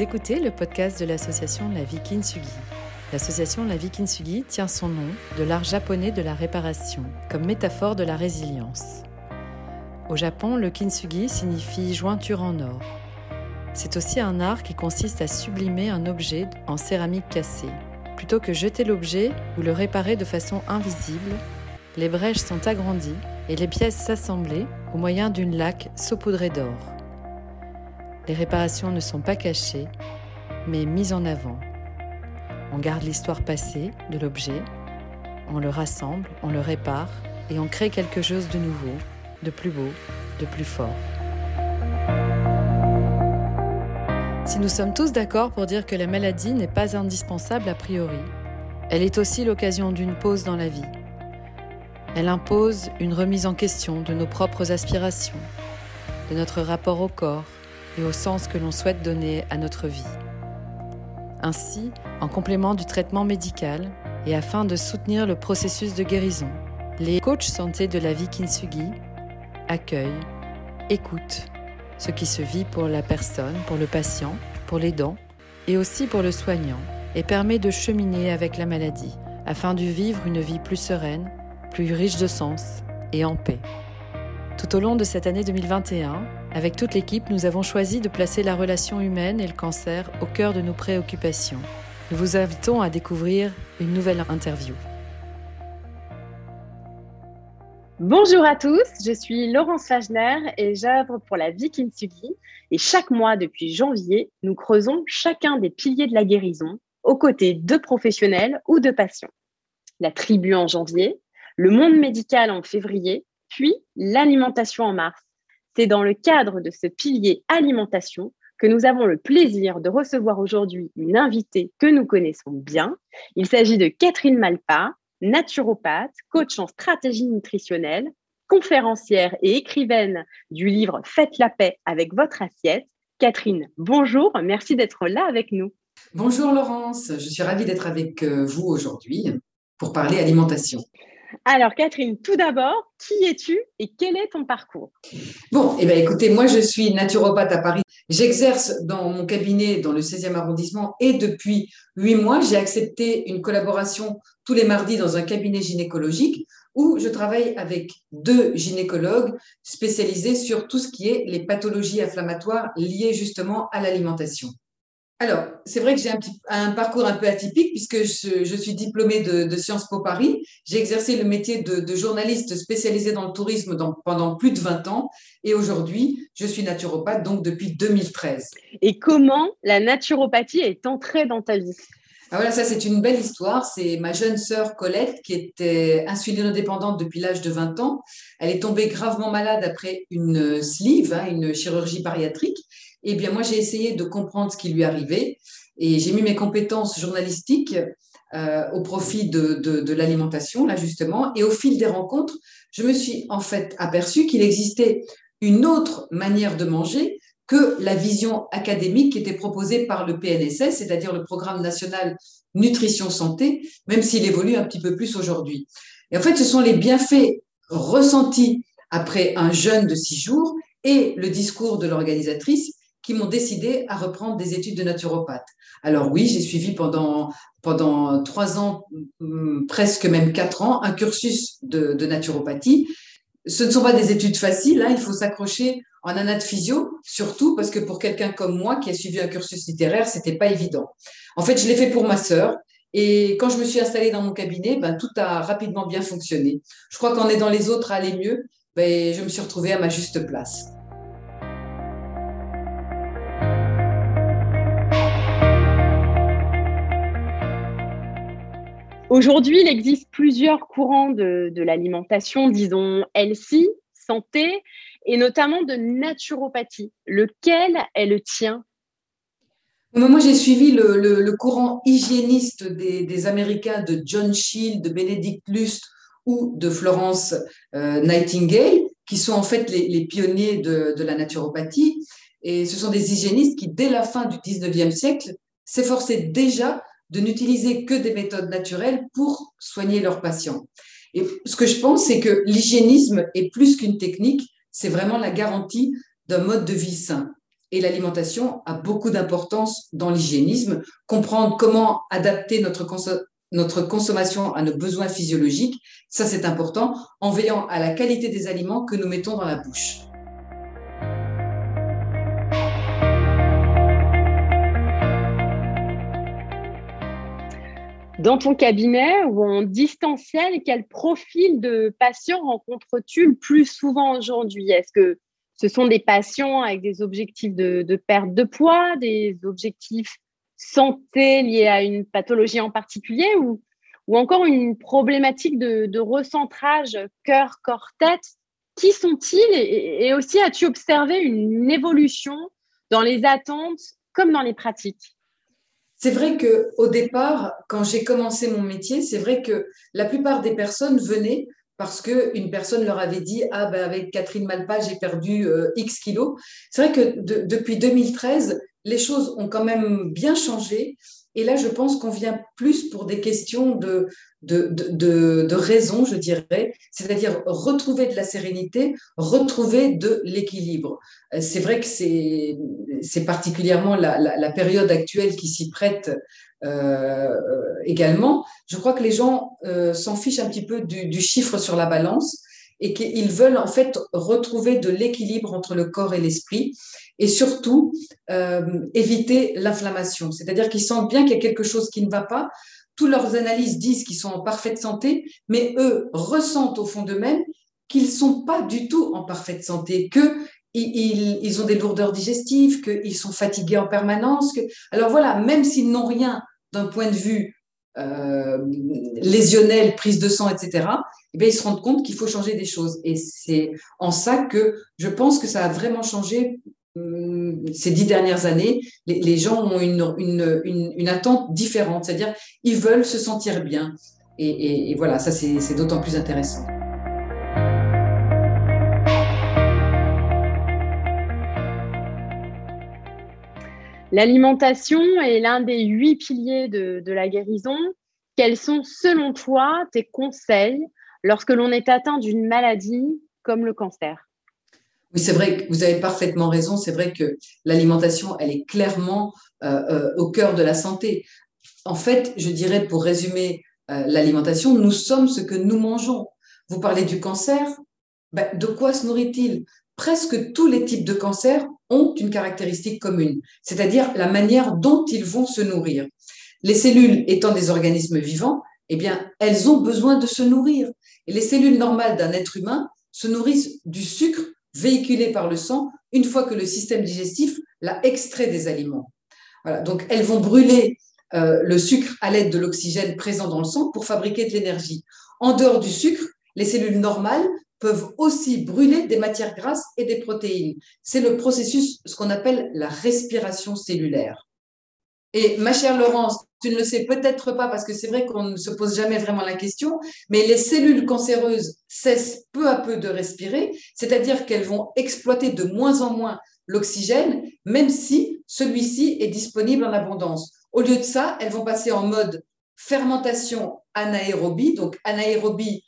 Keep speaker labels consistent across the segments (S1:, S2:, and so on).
S1: Écoutez le podcast de l'association La Vie Kintsugi. L'association La Vie Kintsugi tient son nom de l'art japonais de la réparation, comme métaphore de la résilience. Au Japon, le kintsugi signifie jointure en or. C'est aussi un art qui consiste à sublimer un objet en céramique cassée. Plutôt que jeter l'objet ou le réparer de façon invisible, les brèches sont agrandies et les pièces s'assembler au moyen d'une laque saupoudrée d'or. Les réparations ne sont pas cachées, mais mises en avant. On garde l'histoire passée de l'objet, on le rassemble, on le répare et on crée quelque chose de nouveau, de plus beau, de plus fort. Si nous sommes tous d'accord pour dire que la maladie n'est pas indispensable a priori, elle est aussi l'occasion d'une pause dans la vie. Elle impose une remise en question de nos propres aspirations, de notre rapport au corps et au sens que l'on souhaite donner à notre vie. Ainsi, en complément du traitement médical et afin de soutenir le processus de guérison, les coachs santé de la vie Kintsugi accueillent, écoutent ce qui se vit pour la personne, pour le patient, pour les dents et aussi pour le soignant et permet de cheminer avec la maladie afin de vivre une vie plus sereine, plus riche de sens et en paix. Tout au long de cette année 2021, avec toute l'équipe, nous avons choisi de placer la relation humaine et le cancer au cœur de nos préoccupations. Nous vous invitons à découvrir une nouvelle interview.
S2: Bonjour à tous, je suis Laurence Fagner et j'œuvre pour la Vie Kintsugi. Et chaque mois depuis janvier, nous creusons chacun des piliers de la guérison aux côtés de professionnels ou de patients. La tribu en janvier, le monde médical en février, puis l'alimentation en mars. C'est dans le cadre de ce pilier alimentation que nous avons le plaisir de recevoir aujourd'hui une invitée que nous connaissons bien. Il s'agit de Catherine Malpa, naturopathe, coach en stratégie nutritionnelle, conférencière et écrivaine du livre Faites la paix avec votre assiette. Catherine, bonjour, merci d'être là avec nous.
S3: Bonjour Laurence, je suis ravie d'être avec euh, vous aujourd'hui pour parler alimentation.
S2: Alors Catherine, tout d'abord, qui es-tu et quel est ton parcours?
S3: Bon, eh bien, écoutez, moi je suis naturopathe à Paris. J'exerce dans mon cabinet dans le 16e arrondissement et depuis huit mois, j'ai accepté une collaboration tous les mardis dans un cabinet gynécologique où je travaille avec deux gynécologues spécialisés sur tout ce qui est les pathologies inflammatoires liées justement à l'alimentation. Alors, c'est vrai que j'ai un, parcours un peu atypique puisque je, suis diplômée de, Sciences Po Paris. J'ai exercé le métier de, journaliste spécialisé dans le tourisme pendant plus de 20 ans et aujourd'hui, je suis naturopathe donc depuis 2013.
S2: Et comment la naturopathie est entrée dans ta vie?
S3: Ah voilà, ça c'est une belle histoire. C'est ma jeune sœur Colette qui était insulinodépendante depuis l'âge de 20 ans. Elle est tombée gravement malade après une sleeve, hein, une chirurgie bariatrique. Eh bien, moi, j'ai essayé de comprendre ce qui lui arrivait et j'ai mis mes compétences journalistiques euh, au profit de, de, l'alimentation, là, justement. Et au fil des rencontres, je me suis en fait aperçue qu'il existait une autre manière de manger que la vision académique qui était proposée par le PNSS, c'est-à-dire le Programme national nutrition santé, même s'il évolue un petit peu plus aujourd'hui. Et en fait, ce sont les bienfaits ressentis après un jeûne de six jours et le discours de l'organisatrice qui m'ont décidé à reprendre des études de naturopathe. Alors oui, j'ai suivi pendant, pendant trois ans, hum, presque même quatre ans, un cursus de, naturopathie. Ce ne sont pas des études faciles, hein, il faut s'accrocher en anat physio, surtout parce que pour quelqu'un comme moi qui a suivi un cursus littéraire, c'était pas évident. En fait, je l'ai fait pour ma sœur. Et quand je me suis installée dans mon cabinet, ben, tout a rapidement bien fonctionné. Je crois qu'en aidant les autres à aller mieux, ben, je me suis retrouvée à ma juste place.
S2: Aujourd'hui, il existe plusieurs courants de, l'alimentation, disons healthy, santé, et notamment de naturopathie. Lequel est le tien?
S3: Moi, j'ai suivi le, courant hygiéniste des, Américains de John Shield, de Benedict Lust ou de Florence euh, Nightingale, qui sont en fait les, pionniers de, de, la naturopathie. Et ce sont des hygiénistes qui, dès la fin du 19e siècle, s'efforçaient déjà de n'utiliser que des méthodes naturelles pour soigner leurs patients. Et ce que je pense, c'est que l'hygiénisme est plus qu'une technique, c'est vraiment la garantie d'un mode de vie sain. et l'alimentation a beaucoup d'importance dans l'hygiénisme. Comprendre comment adapter notre, notre consommation à nos besoins physiologiques, ça c'est important, en veillant à la qualité des aliments que nous mettons dans la bouche.
S2: Dans ton cabinet ou en distanciel, quel profil de patient rencontres-tu le plus souvent aujourd'hui? Est-ce que ce sont des patients avec des objectifs de, perte de poids, des objectifs santé liés à une pathologie en particulier ou, encore une problématique de, recentrage cœur, corps, tête? Qui sont-ils et aussi as-tu observé une évolution dans les attentes comme dans les pratiques?
S3: C'est vrai que au départ, quand j'ai commencé mon métier, c'est vrai que la plupart des personnes venaient parce qu'une personne leur avait dit Ah, ben avec Catherine Malpa, j'ai perdu euh, X kilos. C'est vrai que depuis 2013, les choses ont quand même bien changé. Et là, je pense qu'on vient plus pour des questions de, raison, je dirais, c'est-à-dire retrouver de la sérénité, retrouver de l'équilibre. Euh, c'est vrai que c'est particulièrement la, période actuelle qui s'y prête euh, également. Je crois que les gens euh, s'en fichent un petit peu du, chiffre sur la balance et qu'ils veulent en fait retrouver de l'équilibre entre le corps et l'esprit et surtout euh, éviter l'inflammation. C'est-à-dire qu'ils sentent bien qu'il y a quelque chose qui ne va pas. Toutes leurs analyses disent qu'ils sont en parfaite santé, mais eux ressentent au fond d'eux-mêmes qu'ils ne sont pas du tout en parfaite santé, que ils, ont des lourdeurs digestives, qu'ils sont fatigués en permanence. Alors voilà, même s'ils n'ont rien d'un point de vue euh, lésionnel, prise de sang, etc., eh bien, ils se rendent compte qu'il faut changer des choses. Et c'est en ça que je pense que ça a vraiment changé hum, ces dix dernières années. Les, gens ont une, une, une, attente différente, c'est-à-dire ils veulent se sentir bien. Et, et voilà, ça c'est d'autant plus intéressant.
S2: L'alimentation est l'un des huit piliers de, la guérison. Quels sont, selon toi, tes conseils lorsque l'on est atteint d'une maladie comme le cancer?
S3: Oui, c'est vrai que vous avez parfaitement raison. C'est vrai que l'alimentation, elle est clairement euh, euh, au cœur de la santé. En fait, je dirais, pour résumer euh, l'alimentation, nous sommes ce que nous mangeons. Vous parlez du cancer, ben, de quoi se nourrit-il? Presque tous les types de cancers ont une caractéristique commune, c'est-à-dire la manière dont ils vont se nourrir. Les cellules étant des organismes vivants, eh bien, elles ont besoin de se nourrir. Et les cellules normales d'un être humain se nourrissent du sucre véhiculé par le sang une fois que le système digestif l'a extrait des aliments. Voilà, donc elles vont brûler euh, le sucre à l'aide de l'oxygène présent dans le sang pour fabriquer de l'énergie. En dehors du sucre, les cellules normales peuvent aussi brûler des matières grasses et des protéines. C'est le processus, ce qu'on appelle la respiration cellulaire. Et ma chère Laurence, tu ne le sais peut-être pas parce que c'est vrai qu'on ne se pose jamais vraiment la question, mais les cellules cancéreuses cessent peu à peu de respirer, c'est-à-dire qu'elles vont exploiter de moins en moins l'oxygène, même si celui-ci est disponible en abondance. Au lieu de ça, elles vont passer en mode fermentation anaérobie, donc anaérobie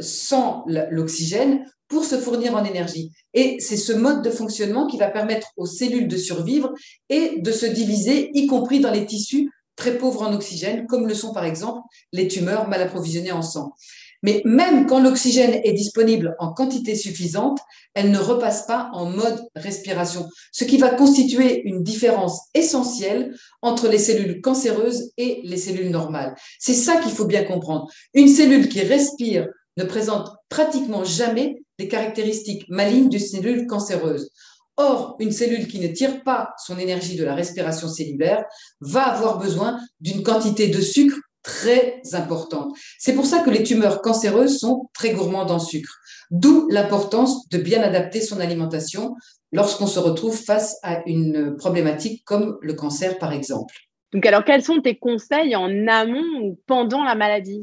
S3: sans l'oxygène, pour se fournir en énergie. Et c'est ce mode de fonctionnement qui va permettre aux cellules de survivre et de se diviser, y compris dans les tissus très pauvres en oxygène, comme le sont par exemple les tumeurs mal approvisionnées en sang. Mais même quand l'oxygène est disponible en quantité suffisante, elle ne repasse pas en mode respiration, ce qui va constituer une différence essentielle entre les cellules cancéreuses et les cellules normales. C'est ça qu'il faut bien comprendre. Une cellule qui respire ne présente pratiquement jamais des caractéristiques malignes d'une cellule cancéreuse. Or, une cellule qui ne tire pas son énergie de la respiration cellulaire va avoir besoin d'une quantité de sucre très importante. C'est pour ça que les tumeurs cancéreuses sont très gourmandes en sucre. D'où l'importance de bien adapter son alimentation lorsqu'on se retrouve face à une problématique comme le cancer, par exemple.
S2: Donc, alors, quels sont tes conseils en amont ou pendant la maladie?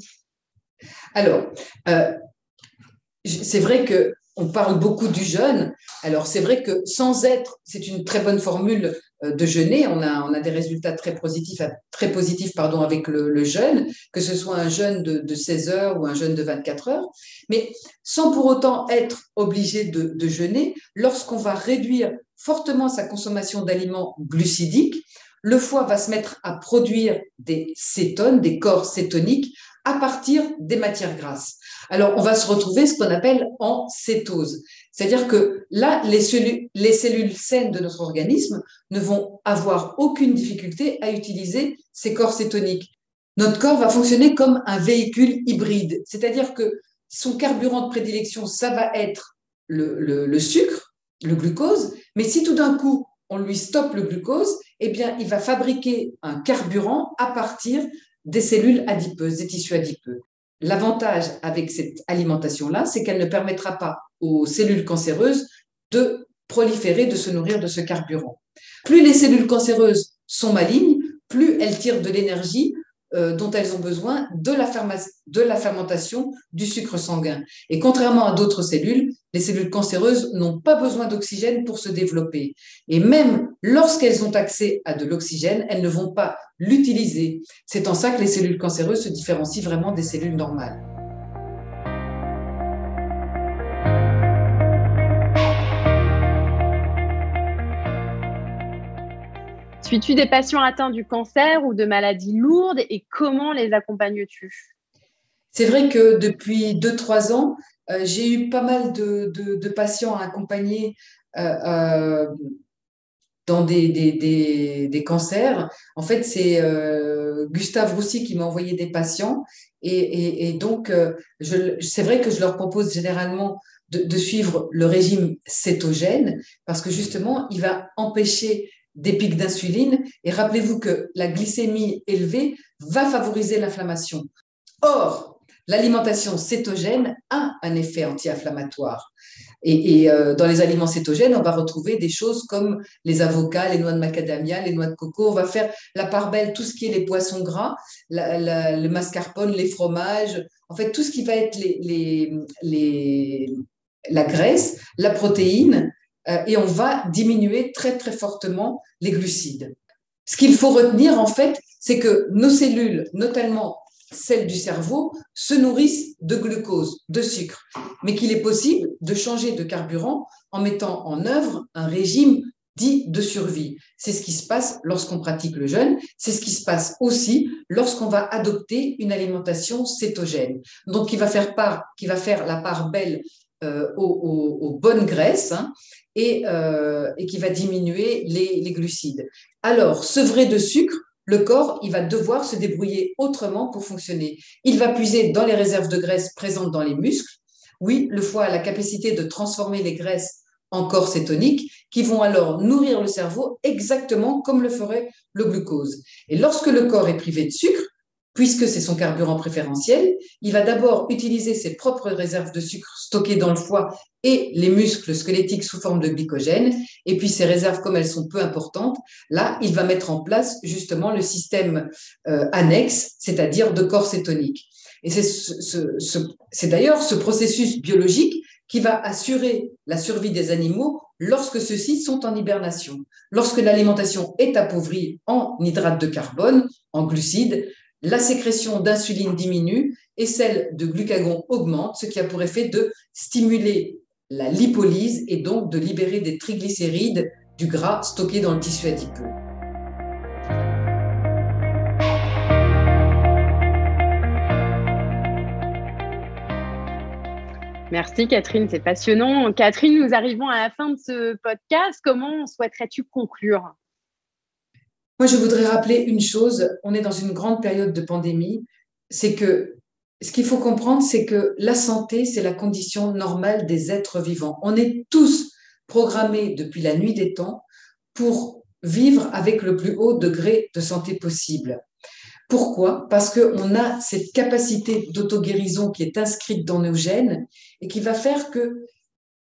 S3: Alors, euh, c'est vrai que on parle beaucoup du jeûne. Alors c'est vrai que sans être, c'est une très bonne formule de jeûner. On a, des résultats très positifs, avec le, jeûne, que ce soit un jeûne de, 16 heures ou un jeûne de 24 heures, mais sans pour autant être obligé de jeûner, lorsqu'on va réduire fortement sa consommation d'aliments glucidiques, le foie va se mettre à produire des cétones, des corps cétoniques, à partir des matières grasses. Alors, on va se retrouver ce qu'on appelle en cétose. C'est-à-dire que là, les cellules, les cellules saines de notre organisme ne vont avoir aucune difficulté à utiliser ces corps cétoniques. Notre corps va fonctionner comme un véhicule hybride, c'est-à-dire que son carburant de prédilection, ça va être le, le sucre, le glucose, mais si tout d'un coup on lui stoppe le glucose, eh bien, il va fabriquer un carburant à partir des cellules adipeuses, des tissus adipeux. L'avantage avec cette alimentation-là, c'est qu'elle ne permettra pas aux cellules cancéreuses de proliférer, de se nourrir de ce carburant. Plus les cellules cancéreuses sont malignes, plus elles tirent de l'énergie euh, dont elles ont besoin de la, de la fermentation du sucre sanguin. Et contrairement à d'autres cellules, les cellules cancéreuses n'ont pas besoin d'oxygène pour se développer. Et même lorsqu'elles ont accès à de l'oxygène, elles ne vont pas l'utiliser. C'est en ça que les cellules cancéreuses se différencient vraiment des cellules normales.
S2: Suis-tu des patients atteints du cancer ou de maladies lourdes et comment les accompagnes-tu?
S3: C'est vrai que depuis 2-3 ans, euh, j'ai eu pas mal de, patients à accompagner euh, euh, dans des, cancers. En fait, c'est Gustave Roussy qui m'a envoyé des patients. Et, donc, c'est vrai que je leur propose généralement de, suivre le régime cétogène parce que justement, il va empêcher des pics d'insuline. Et rappelez-vous que la glycémie élevée va favoriser l'inflammation. Or, l'alimentation cétogène a un effet anti-inflammatoire. Et, euh, dans les aliments cétogènes, on va retrouver des choses comme les avocats, les noix de macadamia, les noix de coco. On va faire la part belle, tout ce qui est les poissons gras, le mascarpone, les fromages, en fait, tout ce qui va être la graisse, la protéine, et on va diminuer très très fortement les glucides. Ce qu'il faut retenir en fait, c'est que nos cellules, notamment celles du cerveau, se nourrissent de glucose, de sucre, mais qu'il est possible de changer de carburant en mettant en œuvre un régime dit de survie. C'est ce qui se passe lorsqu'on pratique le jeûne, c'est ce qui se passe aussi lorsqu'on va adopter une alimentation cétogène. Donc, qui va faire part, qui va faire la part belle euh, aux, bonnes graisses hein, euh, et, qui va diminuer les, glucides. Alors, sevré de sucre, le corps, il va devoir se débrouiller autrement pour fonctionner. Il va puiser dans les réserves de graisse présentes dans les muscles. Oui, le foie a la capacité de transformer les graisses en corps cétoniques qui vont alors nourrir le cerveau exactement comme le ferait le glucose. Et lorsque le corps est privé de sucre, puisque c'est son carburant préférentiel, il va d'abord utiliser ses propres réserves de sucre stockées dans le foie et les muscles squelettiques sous forme de glycogène. Et puis ces réserves, comme elles sont peu importantes, là, il va mettre en place justement le système euh, annexe, c'est-à-dire de corps cétonique. Et c'est d'ailleurs ce processus biologique qui va assurer la survie des animaux lorsque ceux-ci sont en hibernation. Lorsque l'alimentation est appauvrie en hydrates de carbone, en glucides, la sécrétion d'insuline diminue et celle de glucagon augmente, ce qui a pour effet de stimuler la lipolyse et donc de libérer des triglycérides du gras stocké dans le tissu adipeux.
S2: Merci Catherine, c'est passionnant. Catherine, nous arrivons à la fin de ce podcast. Comment souhaiterais-tu conclure?
S3: Moi, je voudrais rappeler une chose. On est dans une grande période de pandémie. C'est que ce qu'il faut comprendre, c'est que la santé, c'est la condition normale des êtres vivants. On est tous programmés depuis la nuit des temps pour vivre avec le plus haut degré de santé possible. Pourquoi? Parce qu'on a cette capacité d'auto-guérison qui est inscrite dans nos gènes et qui va faire que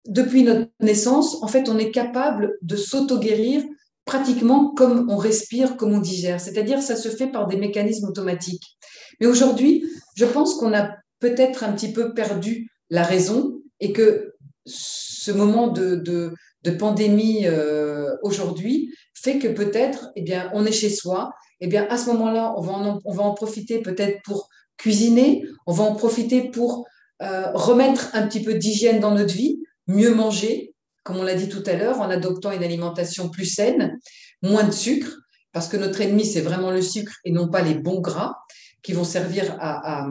S3: depuis notre naissance, en fait, on est capable de s'auto-guérir pratiquement comme on respire, comme on digère. C'est-à-dire, ça se fait par des mécanismes automatiques. Mais aujourd'hui, je pense qu'on a peut-être un petit peu perdu la raison et que ce moment de, pandémie euh, aujourd'hui fait que peut-être, eh bien, on est chez soi. Eh bien, à ce moment-là, on va en, on va en profiter peut-être pour cuisiner, on va en profiter pour euh, remettre un petit peu d'hygiène dans notre vie, mieux manger, comme on l'a dit tout à l'heure, en adoptant une alimentation plus saine, moins de sucre, parce que notre ennemi, c'est vraiment le sucre et non pas les bons gras qui vont servir à,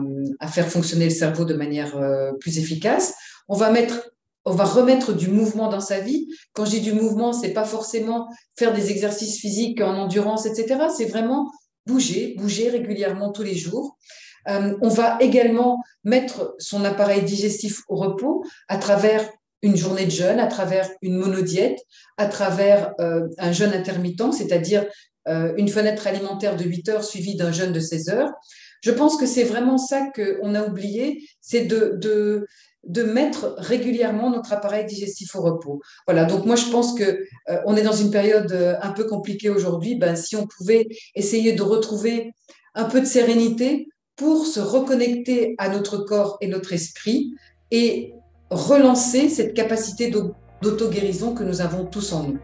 S3: faire fonctionner le cerveau de manière euh, plus efficace. On va remettre du mouvement dans sa vie. Quand je dis du mouvement, c'est pas forcément faire des exercices physiques en endurance, etc. C'est vraiment bouger, bouger régulièrement tous les jours. Euh, on va également mettre son appareil digestif au repos à travers une journée de jeûne, à travers une monodiète, à travers euh, un jeûne intermittent, c'est-à-dire euh, une fenêtre alimentaire de 8 heures suivie d'un jeûne de 16 heures. Je pense que c'est vraiment ça qu'on a oublié, c'est de, de, de, mettre régulièrement notre appareil digestif au repos. Voilà, donc moi je pense que on est dans une période un peu compliquée aujourd'hui. Ben, si on pouvait essayer de retrouver un peu de sérénité, pour se reconnecter à notre corps et notre esprit et relancer cette capacité d'auto-guérison que nous avons tous en nous.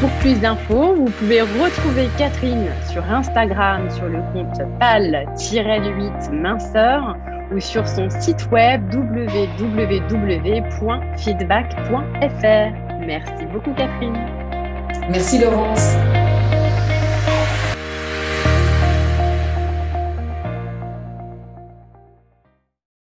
S2: Pour plus d'infos, vous pouvez retrouver Catherine sur Instagram sur le compte pal-8 minceur ou sur son site web www.feedback.fr. Merci beaucoup Catherine.
S3: Merci Laurence.